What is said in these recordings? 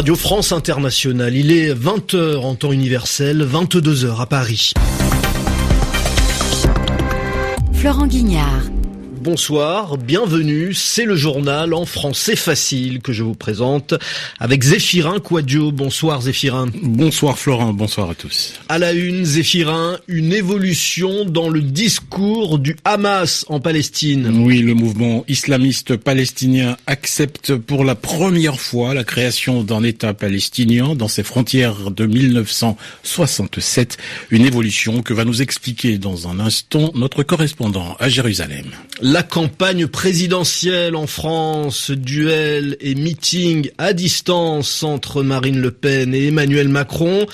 Radio France Internationale. Il est 20h en temps universel, 22h à Paris. Florent Guignard bonsoir, bienvenue, c'est le journal en français facile que je vous présente avec Zéphirin Quadio. Bonsoir Zéphirin. Bonsoir Florent, bonsoir à tous. À la une, Zéphirin, une évolution dans le discours du Hamas en Palestine. Oui, le mouvement islamiste palestinien accepte pour la première fois la création d'un État palestinien dans ses frontières de 1967, une évolution que va nous expliquer dans un instant notre correspondant à Jérusalem. La campagne présidentielle en France, duel et meeting à distance entre Marine Le Pen et Emmanuel Macron.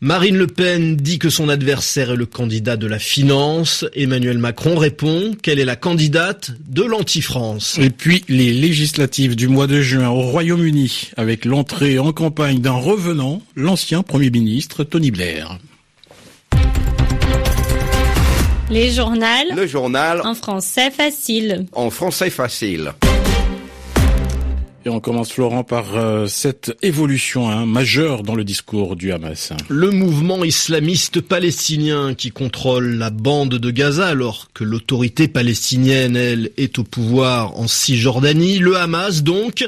Marine Le Pen dit que son adversaire est le candidat de la finance. Emmanuel Macron répond qu'elle est la candidate de l'anti-France. Et puis les législatives du mois de juin au Royaume-Uni avec l'entrée en campagne d'un revenant, l'ancien Premier ministre Tony Blair. Les journaux. Le journal. En français facile. En français facile. Et on commence, Florent, par euh, cette évolution hein, majeure dans le discours du Hamas. Le mouvement islamiste palestinien qui contrôle la bande de Gaza alors que l'autorité palestinienne, elle, est au pouvoir en Cisjordanie. Le Hamas, donc,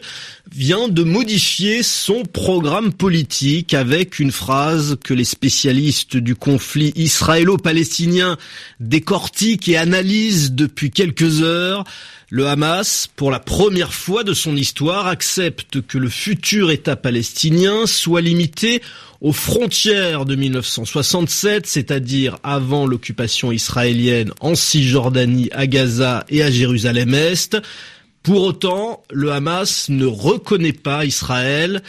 vient de modifier son programme politique avec une phrase que les spécialistes du conflit israélo-palestinien décortiquent et analysent depuis quelques heures. Le Hamas, pour la première fois de son histoire, accepte que le futur État palestinien soit limité aux frontières de 1967, c'est-à-dire avant l'occupation israélienne en Cisjordanie, à Gaza et à Jérusalem-Est. Pour autant, le Hamas ne reconnaît pas Israël.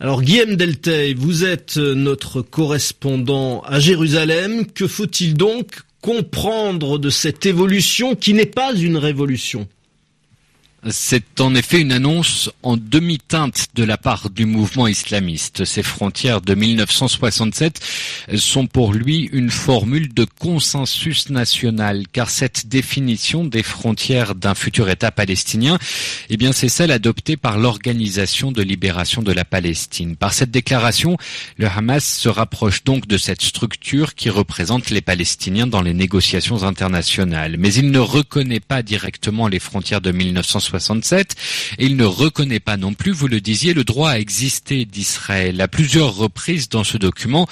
Alors Guillaume Deltey, vous êtes notre correspondant à Jérusalem. Que faut-il donc comprendre de cette évolution qui n'est pas une révolution? C'est en effet une annonce en demi-teinte de la part du mouvement islamiste. Ces frontières de 1967 sont pour lui une formule de consensus national, car cette définition des frontières d'un futur État palestinien, eh bien, c'est celle adoptée par l'Organisation de libération de la Palestine. Par cette déclaration, le Hamas se rapproche donc de cette structure qui représente les Palestiniens dans les négociations internationales. Mais il ne reconnaît pas directement les frontières de 1967 et il ne reconnaît pas non plus, vous le disiez, le droit à exister d'Israël. À plusieurs reprises dans ce document,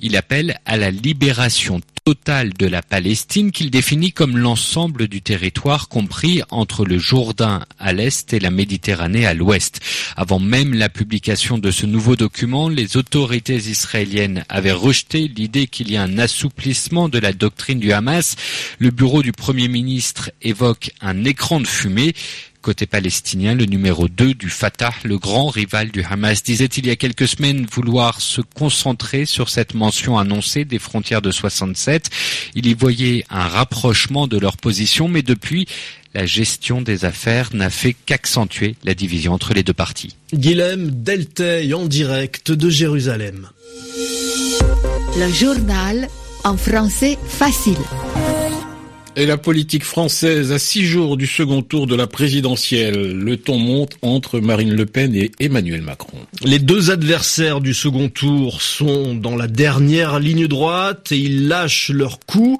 il appelle à la libération totale de la Palestine qu'il définit comme l'ensemble du territoire compris entre le Jourdain à l'est et la Méditerranée à l'ouest. Avant même la publication de ce nouveau document, les autorités israéliennes avaient rejeté l'idée qu'il y a un assouplissement de la doctrine du Hamas. Le bureau du Premier ministre évoque un écran de fumée Côté palestinien, le numéro 2 du Fatah, le grand rival du Hamas, disait il y a quelques semaines vouloir se concentrer sur cette mention annoncée des frontières de 67. Il y voyait un rapprochement de leur position, mais depuis, la gestion des affaires n'a fait qu'accentuer la division entre les deux parties. Guilhem Deltey en direct de Jérusalem. Le journal en français facile. Et la politique française à six jours du second tour de la présidentielle. Le ton monte entre Marine Le Pen et Emmanuel Macron. Les deux adversaires du second tour sont dans la dernière ligne droite et ils lâchent leur coup.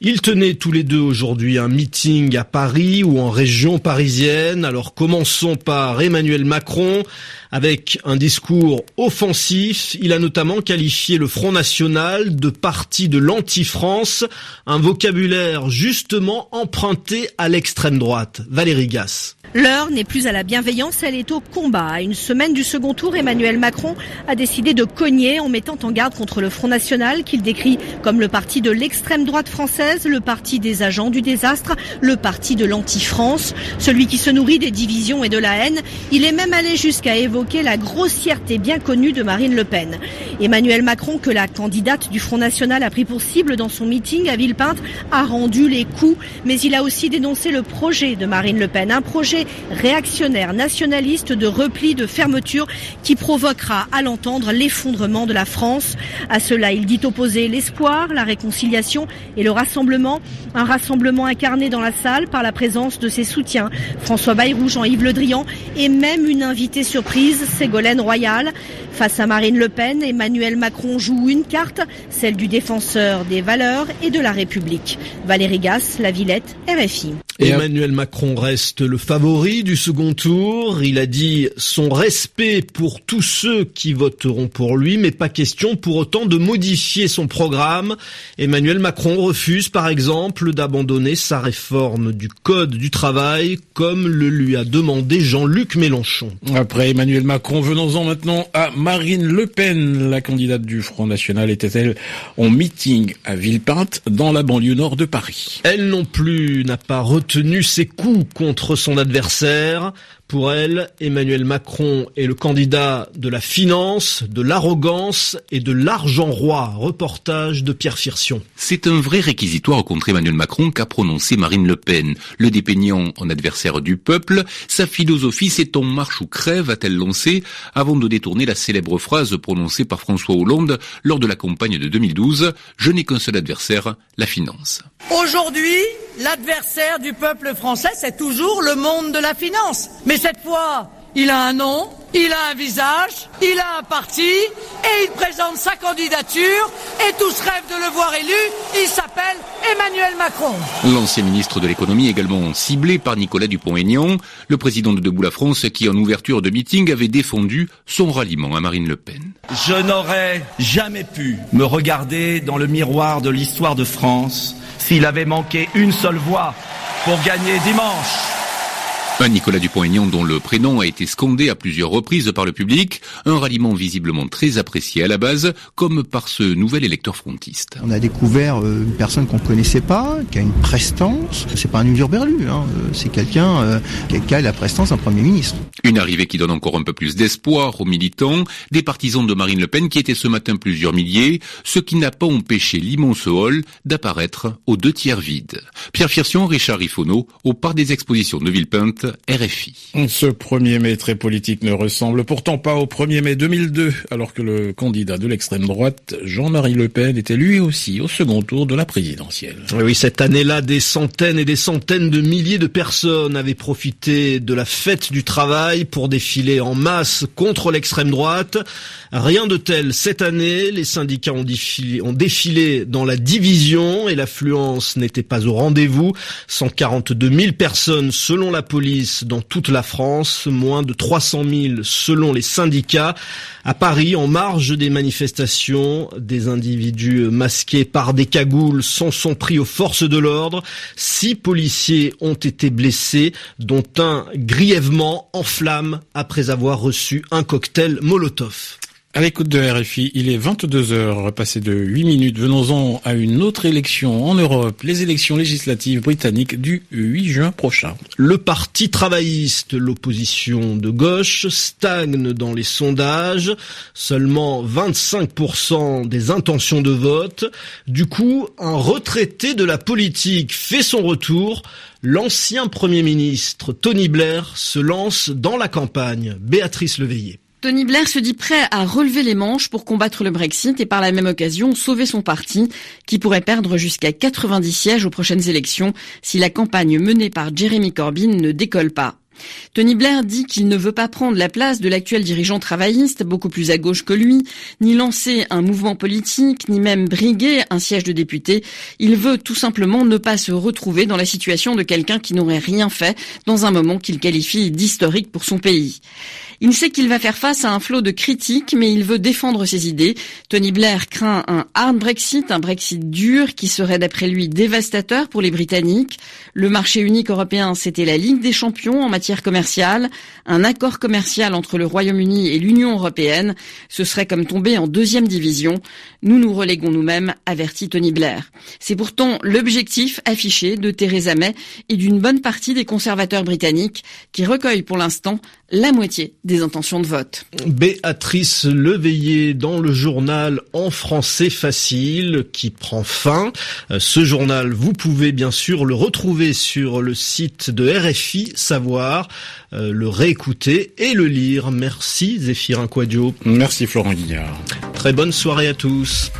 Ils tenaient tous les deux aujourd'hui un meeting à Paris ou en région parisienne. Alors commençons par Emmanuel Macron avec un discours offensif. Il a notamment qualifié le Front National de parti de l'anti-France, un vocabulaire justement emprunté à l'extrême droite. Valérie Gasse. L'heure n'est plus à la bienveillance, elle est au combat. À une semaine du second tour, Emmanuel Macron a décidé de cogner en mettant en garde contre le Front National qu'il décrit comme le parti de l'extrême droite française, le parti des agents du désastre, le parti de l'anti-France, celui qui se nourrit des divisions et de la haine. Il est même allé jusqu'à évoquer la grossièreté bien connue de Marine Le Pen. Emmanuel Macron, que la candidate du Front National a pris pour cible dans son meeting à Villepinte, a rendu les coups, mais il a aussi dénoncé le projet de Marine Le Pen, un projet réactionnaire nationaliste de repli, de fermeture qui provoquera à l'entendre l'effondrement de la France. À cela, il dit opposer l'espoir, la réconciliation et le rassemblement Un rassemblement incarné dans la salle par la présence de ses soutiens, François Bayrou, Jean-Yves Le Drian et même une invitée surprise, Ségolène Royal. Face à Marine Le Pen, Emmanuel Macron joue une carte, celle du défenseur des valeurs et de la République. Valérie Gasse, La Villette, RFI. Emmanuel Macron reste le favori du second tour. Il a dit son respect pour tous ceux qui voteront pour lui, mais pas question pour autant de modifier son programme. Emmanuel Macron refuse par exemple d'abandonner sa réforme du Code du travail comme le lui a demandé Jean-Luc Mélenchon. Après Emmanuel Macron, venons-en maintenant à Marine Le Pen. La candidate du Front National était-elle en meeting à Villepinte dans la banlieue nord de Paris? Elle non plus n'a pas tenu ses coups contre son adversaire. Pour elle, Emmanuel Macron est le candidat de la finance, de l'arrogance et de l'argent roi. Reportage de Pierre Firsion. C'est un vrai réquisitoire contre Emmanuel Macron qu'a prononcé Marine Le Pen. Le dépeignant en adversaire du peuple, sa philosophie c'est on marche ou crève, a-t-elle lancé, avant de détourner la célèbre phrase prononcée par François Hollande lors de la campagne de 2012, je n'ai qu'un seul adversaire, la finance. Aujourd'hui, l'adversaire du peuple français, c'est toujours le monde de la finance. Mais cette fois, il a un nom, il a un visage, il a un parti et il présente sa candidature et tous rêvent de le voir élu. Il s'appelle Emmanuel Macron. L'ancien ministre de l'économie également ciblé par Nicolas Dupont-Aignan, le président de Debout la France qui en ouverture de meeting avait défendu son ralliement à Marine Le Pen. Je n'aurais jamais pu me regarder dans le miroir de l'histoire de France s'il avait manqué une seule voix pour gagner dimanche. Un Nicolas Dupont-Aignan dont le prénom a été scandé à plusieurs reprises par le public, un ralliement visiblement très apprécié à la base, comme par ce nouvel électeur frontiste. On a découvert euh, une personne qu'on connaissait pas, qui a une prestance. C'est pas un Berlu, hein. Euh, c'est quelqu'un euh, qui a la prestance d'un premier ministre. Une arrivée qui donne encore un peu plus d'espoir aux militants, des partisans de Marine Le Pen qui étaient ce matin plusieurs milliers, ce qui n'a pas empêché l'immense hall d'apparaître aux deux tiers vide. Pierre Firsion, Richard Rifono, au parc des expositions de Villepinte, RFI. Ce 1er mai très politique ne ressemble pourtant pas au 1er mai 2002, alors que le candidat de l'extrême droite, Jean-Marie Le Pen, était lui aussi au second tour de la présidentielle. Oui, cette année-là, des centaines et des centaines de milliers de personnes avaient profité de la fête du travail pour défiler en masse contre l'extrême droite. Rien de tel cette année. Les syndicats ont défilé, ont défilé dans la division et l'affluence n'était pas au rendez-vous. 142 000 personnes selon la police dans toute la France, moins de 300 000 selon les syndicats. À Paris, en marge des manifestations, des individus masqués par des cagoules s'en sont pris aux forces de l'ordre. Six policiers ont été blessés, dont un grièvement en flammes après avoir reçu un cocktail Molotov. À l'écoute de RFI, il est 22 heures, passé de 8 minutes. Venons-en à une autre élection en Europe, les élections législatives britanniques du 8 juin prochain. Le parti travailliste, l'opposition de gauche, stagne dans les sondages. Seulement 25% des intentions de vote. Du coup, un retraité de la politique fait son retour. L'ancien Premier ministre Tony Blair se lance dans la campagne. Béatrice Leveillé. Tony Blair se dit prêt à relever les manches pour combattre le Brexit et par la même occasion sauver son parti, qui pourrait perdre jusqu'à 90 sièges aux prochaines élections si la campagne menée par Jeremy Corbyn ne décolle pas. Tony Blair dit qu'il ne veut pas prendre la place de l'actuel dirigeant travailliste, beaucoup plus à gauche que lui, ni lancer un mouvement politique, ni même briguer un siège de député. Il veut tout simplement ne pas se retrouver dans la situation de quelqu'un qui n'aurait rien fait dans un moment qu'il qualifie d'historique pour son pays. Il sait qu'il va faire face à un flot de critiques, mais il veut défendre ses idées. Tony Blair craint un hard Brexit, un Brexit dur qui serait d'après lui dévastateur pour les Britanniques. Le marché unique européen, c'était la Ligue des champions en matière commerciale. Un accord commercial entre le Royaume-Uni et l'Union européenne, ce serait comme tomber en deuxième division. Nous nous reléguons nous-mêmes, avertit Tony Blair. C'est pourtant l'objectif affiché de Theresa May et d'une bonne partie des conservateurs britanniques qui recueillent pour l'instant la moitié des intentions de vote. Béatrice Leveillé dans le journal en français facile qui prend fin. Euh, ce journal, vous pouvez bien sûr le retrouver sur le site de RFI Savoir, euh, le réécouter et le lire. Merci Zéphirin Quadio. Merci Florent Guillard. Très bonne soirée à tous.